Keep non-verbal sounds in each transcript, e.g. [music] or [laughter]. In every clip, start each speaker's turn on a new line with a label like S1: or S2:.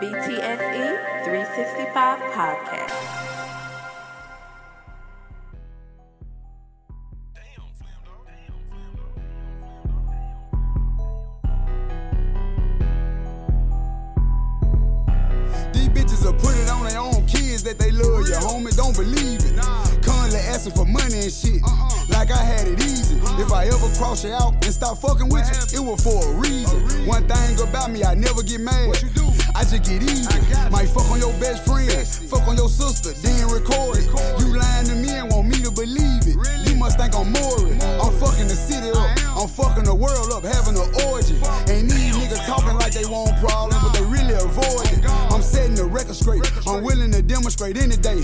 S1: the BTSE 365 podcast.
S2: These bitches will put on their own kids that they love you, homie. Don't believe it. Constantly asking for money and shit. Like I had it easy. If I ever cross you out and stop fucking with you, it was for a reason. I get easy. Might fuck on your best friend, fuck on your sister, then record it. You lying to me and want me to believe it. You must think I'm Maury. I'm fucking the city up. I'm fucking the world up, having an orgy. And these niggas talking like they want problems, but they really avoid it. I'm setting the record straight. I'm willing to demonstrate any day.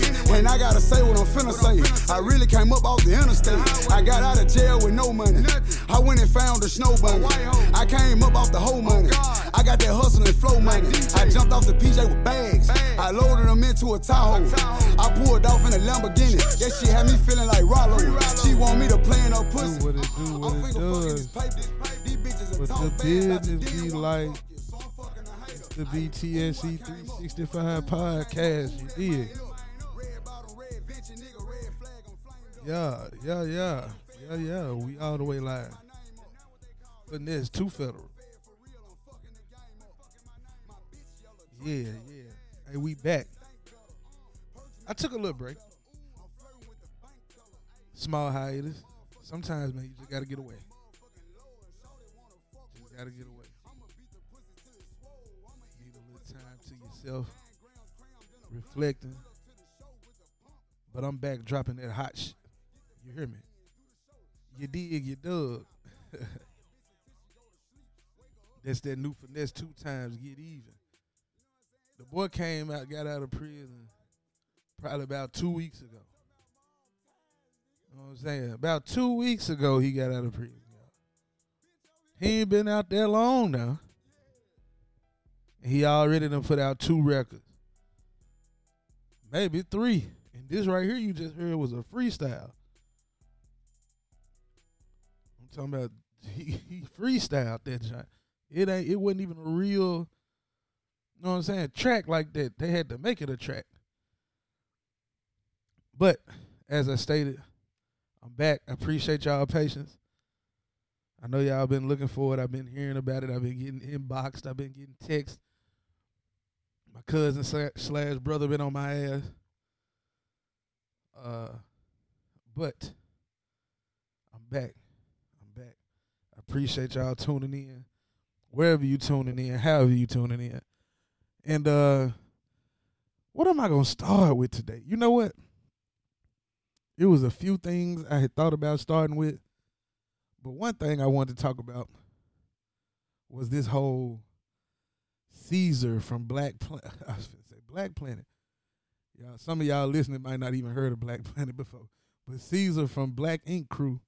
S2: I gotta say what I'm finna say. I really came up off the interstate. I got out of jail with no money. I went and found a snow bunny. I came up off the whole money. I got that hustle and flow money. I jumped off the PJ with bags. I loaded them into a Tahoe. I pulled off in a Lamborghini. That shit had me feeling like Rollo. She want me to play in her pussy.
S3: What it do, what
S2: I'm
S3: it does.
S2: this paper. These bitches
S3: But the business be like
S2: So I'm fucking a hater.
S3: the BTSE 365 podcast. You did. Yeah, yeah, yeah. Yeah, yeah. We all the way live. But two federal. Yeah, yeah. Hey, we back. I took a little break. Small hiatus. Sometimes, man, you just gotta get away. Just gotta get away. Need a little time to yourself, reflecting. But I'm back dropping that hot shit. You hear me? You dig, you dug. [laughs] That's that new finesse two times, get even. The boy came out, got out of prison probably about two weeks ago. You know what I'm saying? About two weeks ago, he got out of prison. He ain't been out there long now. He already done put out two records. Maybe three. And this right here you just heard was a freestyle. Talking about [laughs] he, he freestyled that joint. It ain't it wasn't even a real you know what I'm saying, track like that. They had to make it a track. But as I stated, I'm back. I appreciate y'all patience. I know y'all been looking for it. I've been hearing about it. I've been getting inboxed. I've been getting texts. My cousin slash brother been on my ass. Uh, but I'm back. Appreciate y'all tuning in, wherever you tuning in, however you tuning in. And uh, what am I gonna start with today? You know what? It was a few things I had thought about starting with, but one thing I wanted to talk about was this whole Caesar from Black Planet. [laughs] I was gonna say Black Planet. Y'all, some of y'all listening might not even heard of Black Planet before, but Caesar from Black Ink Crew,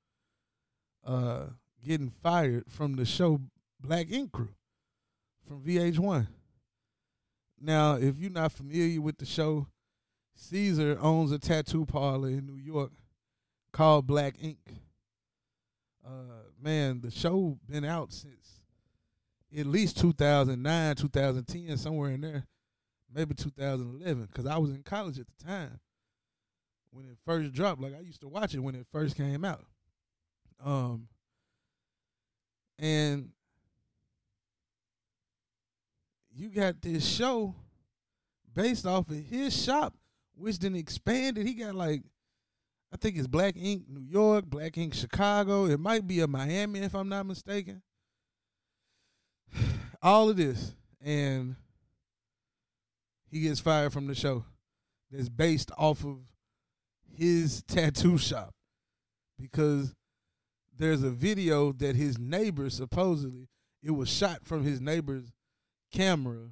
S3: uh, getting fired from the show Black Ink Crew from VH1. Now, if you're not familiar with the show, Caesar owns a tattoo parlor in New York called Black Ink. Uh, man, the show been out since at least 2009, 2010, somewhere in there, maybe 2011, because I was in college at the time when it first dropped. Like I used to watch it when it first came out. Um, and you got this show based off of his shop, which then expanded. He got like, I think it's Black Ink New York, Black Ink Chicago. It might be a Miami if I'm not mistaken. [sighs] All of this, and he gets fired from the show. That's based off of his tattoo shop because there's a video that his neighbor supposedly it was shot from his neighbor's camera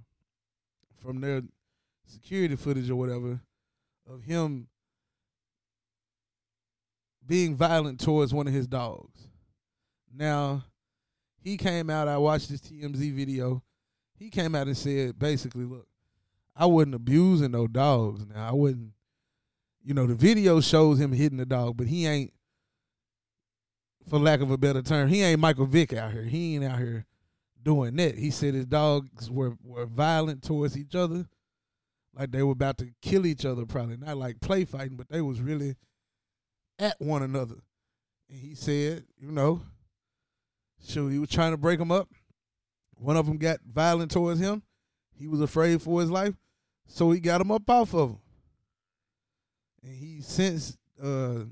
S3: from their security footage or whatever of him being violent towards one of his dogs. Now, he came out, I watched this TMZ video. He came out and said basically, look, I wasn't abusing no dogs. Now, I wouldn't, you know, the video shows him hitting the dog, but he ain't, for lack of a better term, he ain't Michael Vick out here. He ain't out here doing that. He said his dogs were, were violent towards each other, like they were about to kill each other. Probably not like play fighting, but they was really at one another. And he said, you know, so he was trying to break them up. One of them got violent towards him. He was afraid for his life, so he got him up off of him. And he since uh,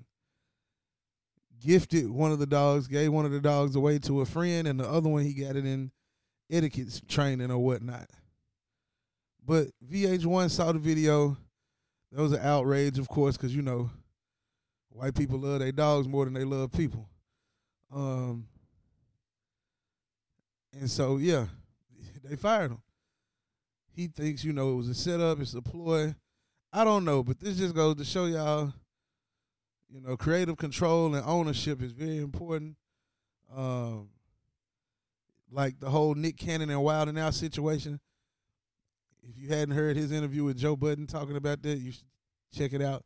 S3: gifted one of the dogs, gave one of the dogs away to a friend, and the other one he got it in etiquette training or whatnot. But VH1 saw the video. There was an outrage, of course, because you know, white people love their dogs more than they love people. Um, and so yeah, [laughs] they fired him. He thinks, you know, it was a setup, it's a ploy. I don't know, but this just goes to show y'all, you know, creative control and ownership is very important. Um, like the whole Nick Cannon and Wild 'N Out situation. If you hadn't heard his interview with Joe Budden talking about that, you should check it out.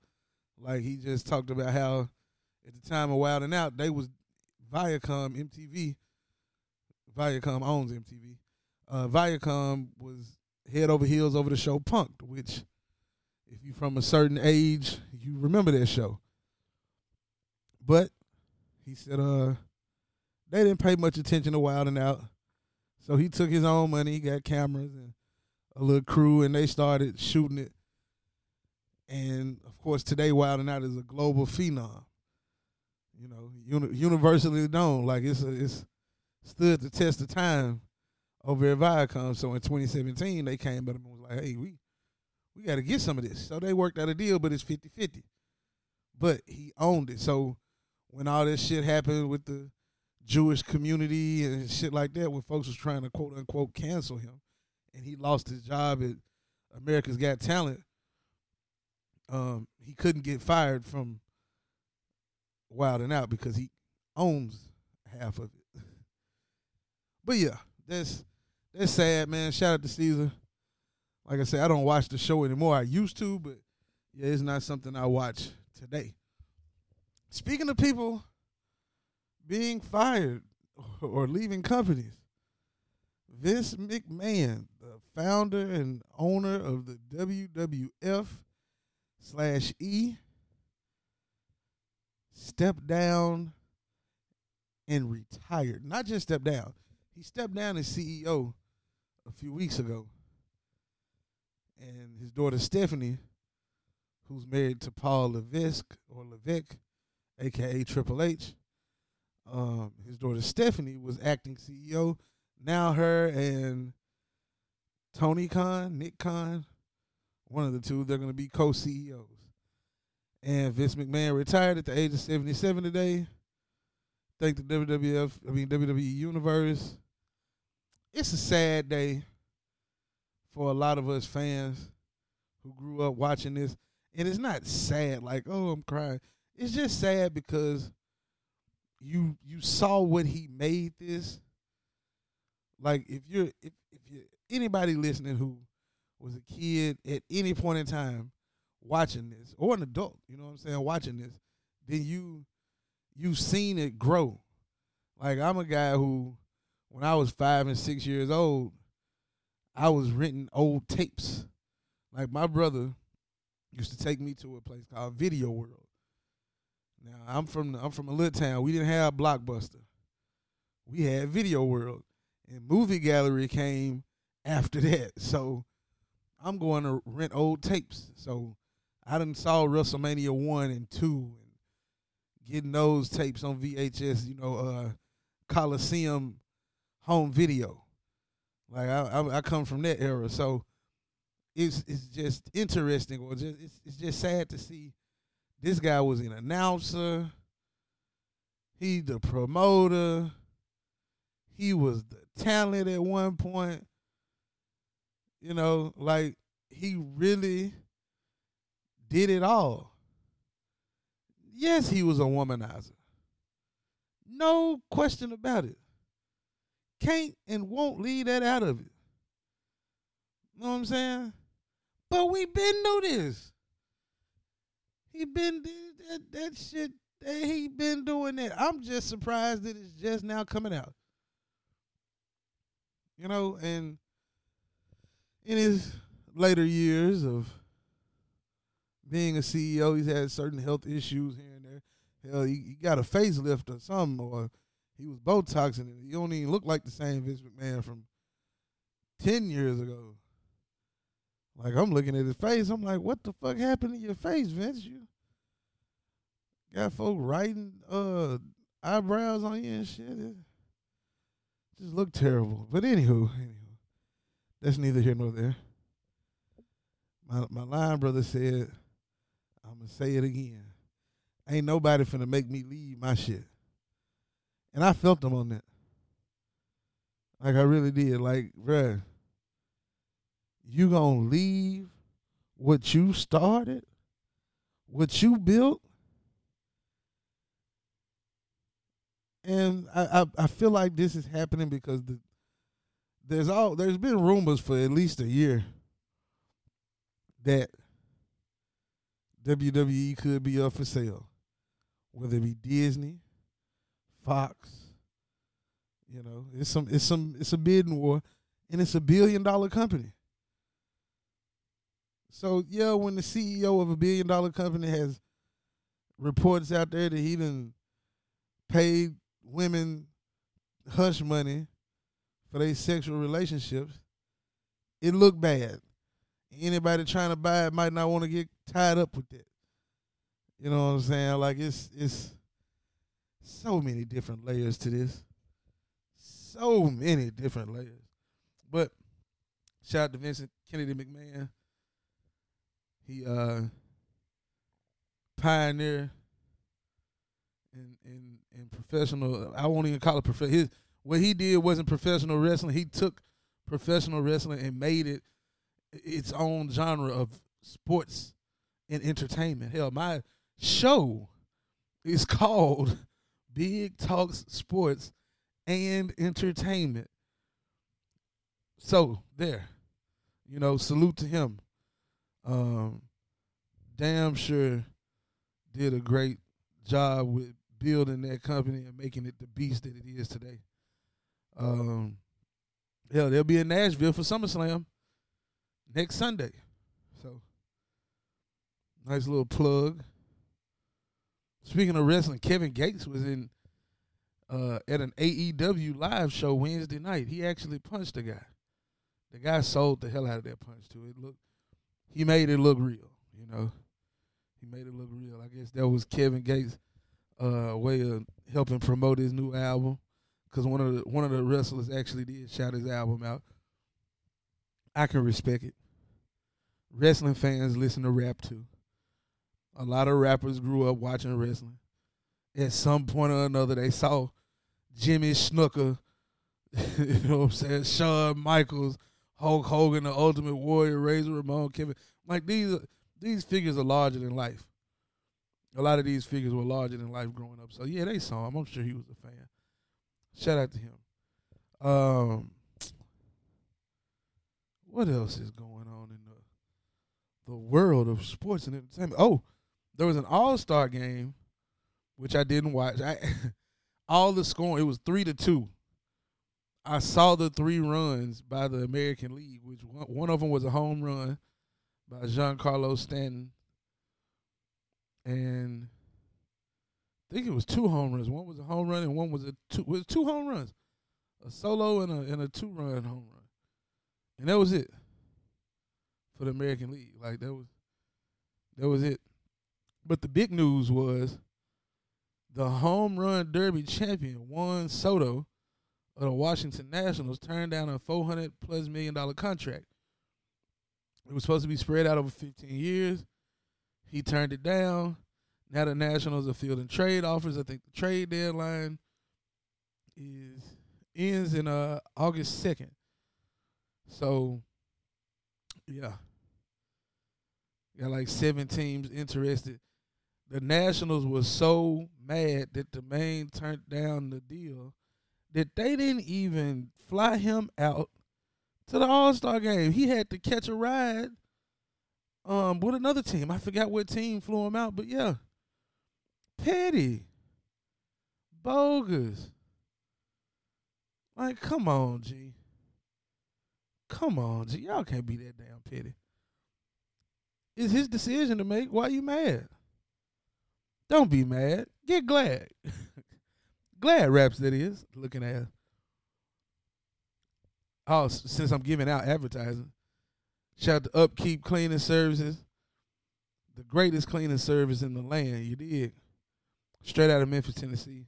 S3: Like he just talked about how at the time of Wild 'N Out, they was Viacom MTV. Viacom owns MTV. Uh, Viacom was head over heels over the show Punk'd, which if you're from a certain age, you remember that show. But he said uh they didn't pay much attention to Wild 'N Out. So he took his own money, he got cameras and a little crew and they started shooting it. And of course today Wild 'N Out is a global phenom. You know, uni- universally known. Like it's a, it's stood the test of time over at Viacom. So in 2017 they came but and was like, hey, we we got to get some of this. So they worked out a deal, but it's 50 50. But he owned it. So when all this shit happened with the Jewish community and shit like that, when folks was trying to quote unquote cancel him and he lost his job at America's Got Talent, um, he couldn't get fired from Wild 'N Out because he owns half of it. [laughs] but yeah, that's that's sad, man. Shout out to Caesar like I said, I don't watch the show anymore. I used to, but yeah, it's not something I watch today. Speaking of people being fired or leaving companies, Vince McMahon, the founder and owner of the WWF slash E, stepped down and retired. Not just stepped down, he stepped down as CEO a few weeks ago and his daughter Stephanie, who's married to Paul Levesque or Levesque, aka Triple H. Um, his daughter Stephanie was acting CEO. Now her and Tony Khan, Nick Khan, one of the two, they're going to be co-CEOs. And Vince McMahon retired at the age of 77 today. Thank the WWF, I mean WWE Universe. It's a sad day for a lot of us fans who grew up watching this. And it's not sad like, oh, I'm crying. It's just sad because you you saw what he made this. Like if you're if if you anybody listening who was a kid at any point in time watching this, or an adult, you know what I'm saying, watching this, then you you've seen it grow. Like I'm a guy who when I was five and six years old, I was renting old tapes. Like my brother used to take me to a place called Video World. Now I'm from I'm from a little town. We didn't have Blockbuster. We had Video World, and Movie Gallery came after that. [laughs] So I'm going to rent old tapes. So I didn't saw WrestleMania one and two, and getting those tapes on VHS. You know, uh, Coliseum home video. Like I, I, I come from that era, so it's it's just interesting, or just it's it's just sad to see this guy was an announcer. He the promoter. He was the talent at one point. You know, like he really did it all. Yes, he was a womanizer. No question about it can't and won't leave that out of it. You know what I'm saying? But we been knew this. He been that that shit that he been doing that. I'm just surprised that it's just now coming out. You know, and in his later years of being a CEO, he's had certain health issues here and there. Hell, he, he got a facelift or something, or he was Botoxing he don't even look like the same Vince McMahon from ten years ago. Like I'm looking at his face, I'm like, what the fuck happened to your face, Vince? You got folk writing uh eyebrows on you and shit. It just look terrible. But anywho, anywho, that's neither here nor there. My my line brother said, I'm gonna say it again. Ain't nobody finna make me leave my shit. And I felt them on that. Like I really did. Like, bruh, you gonna leave what you started, what you built, and I, I, I feel like this is happening because the there's all there's been rumors for at least a year that WWE could be up for sale, whether it be Disney, Fox. You know, it's some it's some it's a bidding war, and it's a billion dollar company. So yeah, when the CEO of a billion dollar company has reports out there that he paid women hush money for their sexual relationships, it looked bad. Anybody trying to buy it might not want to get tied up with that. You know what I'm saying? Like it's it's so many different layers to this. So many different layers. But shout out to Vincent Kennedy McMahon. He uh pioneer in in in professional I won't even call it professional. His what he did wasn't professional wrestling. He took professional wrestling and made it its own genre of sports and entertainment. Hell, my show is [laughs] called Big Talks Sports and Entertainment. So there, you know, salute to him. Um, damn sure did a great job with building that company and making it the beast that it is today. Um, hell, they'll be in Nashville for SummerSlam next Sunday. So, nice little plug. Speaking of wrestling, Kevin Gates was in uh, at an AEW live show Wednesday night. He actually punched the guy. The guy sold the hell out of that punch too. It looked, he made it look real. You know, he made it look real. I guess that was Kevin Gates' uh, way of helping promote his new album. Cause one of the one of the wrestlers actually did shout his album out. I can respect it. Wrestling fans listen to rap too. A lot of rappers grew up watching wrestling. At some point or another, they saw Jimmy Snuka, [laughs] you know what I'm saying, Shawn Michaels, Hulk Hogan, the Ultimate Warrior, Razor Ramon, Kevin. Like these, these figures are larger than life. A lot of these figures were larger than life growing up. So yeah, they saw him. I'm sure he was a fan. Shout out to him. Um, what else is going on in the the world of sports and entertainment? Oh, there was an All Star game, which I didn't watch. I [laughs] all the scoring it was three to two. I saw the three runs by the American League, which one, one of them was a home run by Giancarlo Stanton, and I think it was two home runs. One was a home run and one was a two. Was two home runs, a solo and a and a two run home run, and that was it for the American League. Like that was that was it. But the big news was the home run derby champion Juan Soto of the Washington Nationals turned down a four hundred plus million dollar contract. It was supposed to be spread out over fifteen years. He turned it down. Now the Nationals are fielding trade offers. I think the trade deadline is ends in uh August second. So yeah. Got like seven teams interested. The Nationals were so mad that the main turned down the deal that they didn't even fly him out to the All Star game. He had to catch a ride um with another team. I forgot what team flew him out, but yeah. Petty. Bogus. Like, come on, G. Come on, G. Y'all can't be that damn petty. It's his decision to make. Why are you mad? Don't be mad. Get glad. [laughs] glad raps that is looking at. Oh, since I'm giving out advertising, shout out to Upkeep Cleaning Services, the greatest cleaning service in the land. You dig? Straight out of Memphis, Tennessee.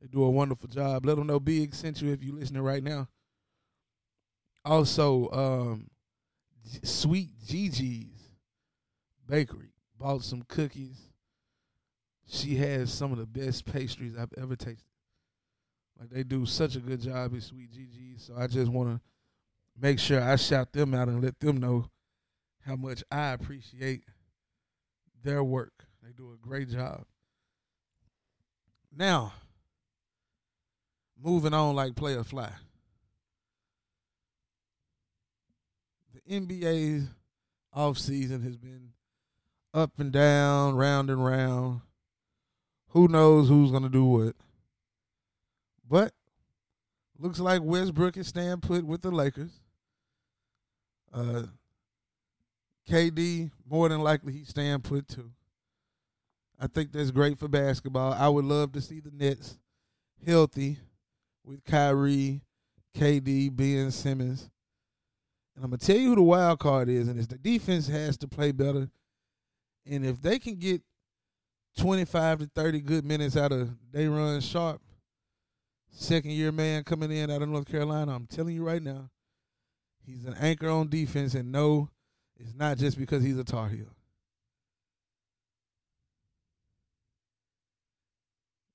S3: They do a wonderful job. Let them know Big sent you if you're listening right now. Also, um, Sweet Gigi's Bakery bought some cookies. She has some of the best pastries I've ever tasted. Like they do such a good job at Sweet Gigi's. So I just want to make sure I shout them out and let them know how much I appreciate their work. They do a great job. Now, moving on like play or fly. The NBA offseason has been up and down, round and round. Who knows who's gonna do what? But looks like Westbrook is staying put with the Lakers. Uh, KD more than likely he's staying put too. I think that's great for basketball. I would love to see the Nets healthy with Kyrie, KD, Ben Simmons. And I'm gonna tell you who the wild card is, and it's the defense has to play better. And if they can get 25 to 30 good minutes out of Day'Ron Sharpe, second year man coming in out of North Carolina, I'm telling you right now, he's an anchor on defense. And no, it's not just because he's a Tar Heel.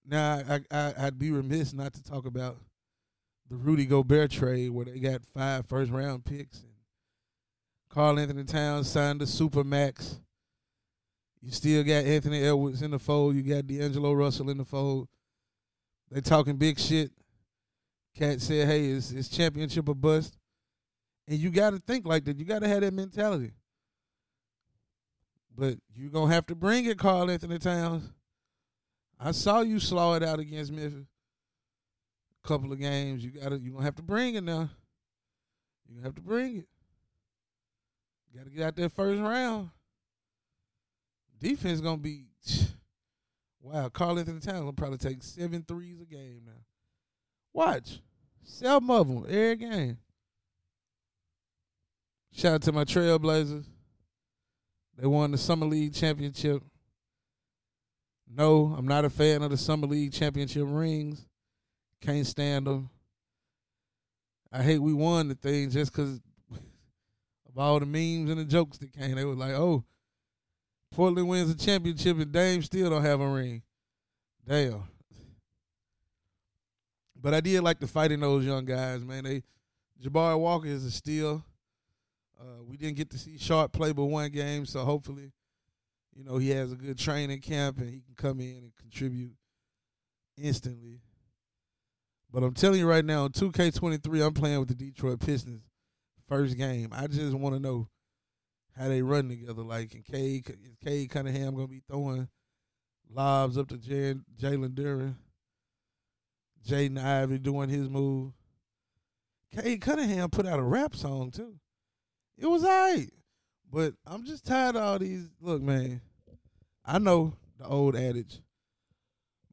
S3: Now, I, I I'd be remiss not to talk about the Rudy Gobert trade where they got five first round picks and Karl-Anthony Towns signed the super max. You still got Anthony Edwards in the fold. You got D'Angelo Russell in the fold. They talking big shit. KAT said, "Hey, it's, it's championship or bust," and you got to think like that. You got to have that mentality. But you gonna have to bring it, Karl-Anthony Towns. I saw you slow it out against Memphis. A couple of games, you gotta you gonna have to bring it now. You gonna have to bring it. Got to get out there first round. Defense gonna be wow. Karl-Anthony Towns gonna probably take seven threes a game now. Watch, seven of them every game. Shout out to my Trailblazers. They won the Summer League championship. No, I'm not a fan of the Summer League championship rings. Can't stand them. I hate we won the thing just because [laughs] of all the memes and the jokes that came. They was like, oh, Portland wins the championship and Dame still don't have a ring. Damn. But I did like the fighting those young guys, man. They Jabari Walker is a steal. Uh, we didn't get to see Sharpe play but one game, so hopefully, you know, he has a good training camp and he can come in and contribute instantly. But I'm telling you right now, 2K23, I'm playing with the Detroit Pistons first game. I just want to know how they run together. Like, and Cade, is Cade Cunningham going to be throwing lobs up to Jalen Duren? Jaden Ivey doing his move. Cade Cunningham put out a rap song, too. It was all right. But I'm just tired of all these. Look, man, I know the old adage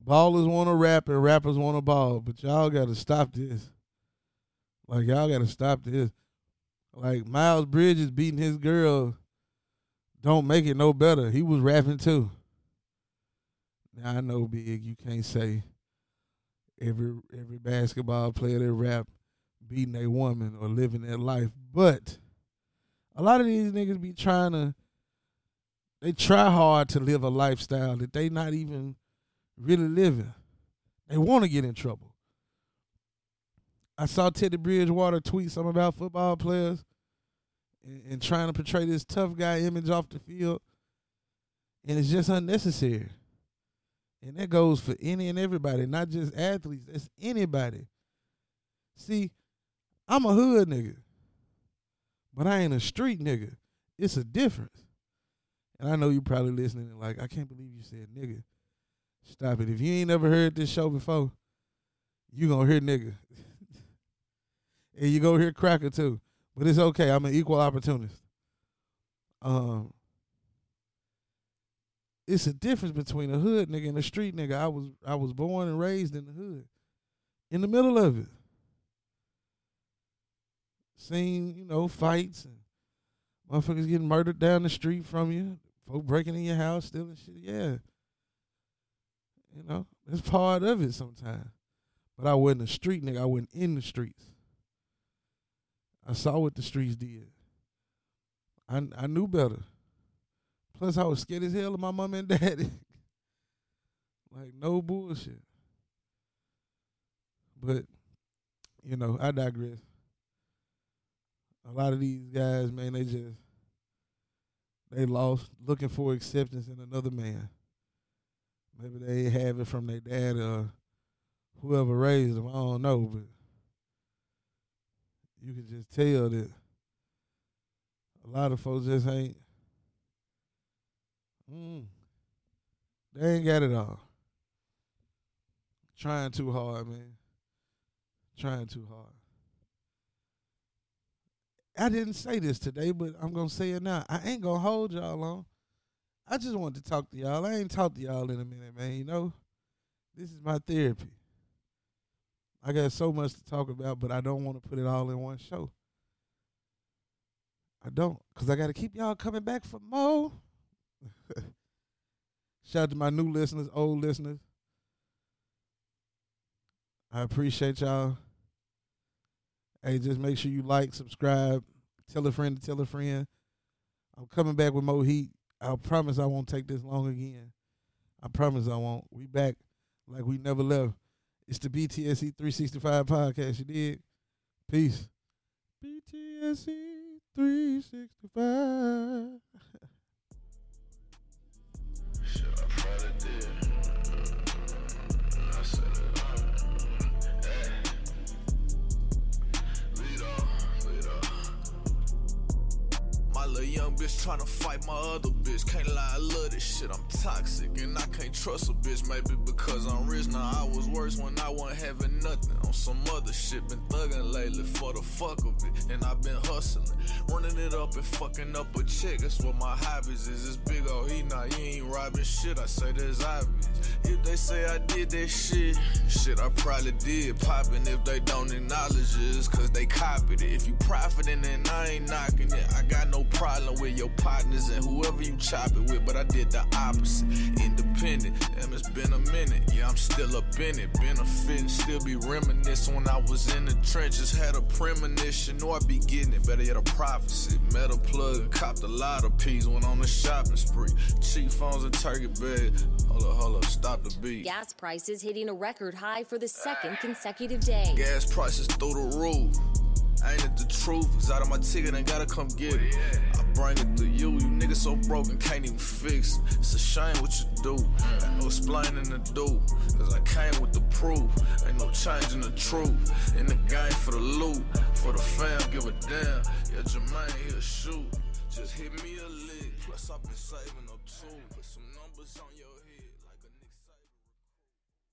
S3: ballers want to rap and rappers want to ball, but y'all got to stop this. Like, y'all got to stop this. Like, Miles Bridges beating his girl don't make it no better. He was rapping too. Now, I know, Big, you can't say every every basketball player that rap beating a woman or living their life, but a lot of these niggas be trying to they try hard to live a lifestyle that they not even really living. They want to get in trouble. I saw Teddy Bridgewater tweet something about football players and, and trying to portray this tough guy image off the field. And it's just unnecessary. And that goes for any and everybody, not just athletes. That's anybody. See, I'm a hood nigga, but I ain't a street nigga. It's a difference. And I know you probably listening and like, I can't believe you said nigga. Stop it. If you ain't never heard this show before, you gonna hear nigga. [laughs] and you gonna hear cracker too. but it's okay. I'm an equal opportunist. Um, it's a difference between a hood nigga and a street nigga. I was I was born and raised in the hood, in the middle of it. Seen you know fights and motherfuckers getting murdered down the street from you, folk breaking in your house, stealing shit. Yeah, you know it's part of it sometimes. But I wasn't a street nigga. I wasn't in the streets. I saw what the streets did. I I knew better. Plus, I was scared as hell of my mom and [laughs] daddy. like no bullshit. But you know, I digress. A lot of these guys, man, they just they lost looking for acceptance in another man. Maybe they have it from their dad or whoever raised them. I don't know, but you can just tell that a lot of folks just ain't. Mm, they ain't got it all. Trying too hard, man. Trying too hard. I didn't say this today, but I'm gonna say it now. I ain't gonna hold y'all long. I just wanted to talk to y'all. I ain't talked to y'all in a minute, man. You know, this is my therapy. I got so much to talk about, but I don't want to put it all in one show. I don't, cause I got to keep y'all coming back for more. [laughs] Shout out to my new listeners, old listeners. I appreciate y'all. Hey, just make sure you like, subscribe, tell a friend to tell a friend. I'm coming back with more heat. I promise I won't take this long again. I promise I won't. We back like we never left. It's the BTSE 365 podcast. You did. Peace. BTSE 365.
S4: Shit, I probably did. I said it. Hey. Lead off, lead off. My little young bitch tryna fight my other bitch. Can't lie, I love this shit. I'm toxic and I can't trust a bitch. Maybe because I'm rich now. I was worse when I wasn't having nothing. On some other shit, been thugging lately for the fuck of it. And I've been hustling, running it up and fucking up a chick. That's what my hobbies is. This big old he now, you ain't robbing shit. I say that's obvious. If they say I did that shit, shit, I probably did. Popping if they don't acknowledge it, it's cause they copied it. If you profiting, then I ain't knocking it. I got no problem with your partners and whoever you chop it with, but I did the opposite. Independent, damn, it's been a minute. Yeah, I'm still up in it. Benefiting, still be reminiscing when I was in the trenches. Had a premonition, know I be getting it. Better yet, a prophecy. Met a plug copped a lot of peas. Went on a shopping spree. Cheap phones and turkey bag. Hold up, hold up, stop the beat.
S5: Gas prices hitting a record high for the second consecutive day.
S4: Gas prices through the roof. Ain't it the truth? It's out of my ticket and gotta come get it. I bring it to you. You niggas so broken, can't even fix it. It's a shame what you do. Ain't no explaining to do. Cause I came with the proof. Ain't no changing the truth. In the game for the loot. For the fam, give a damn. Yeah, Jermaine, he'll shoot. Just hit me a lick. Plus, I've been saving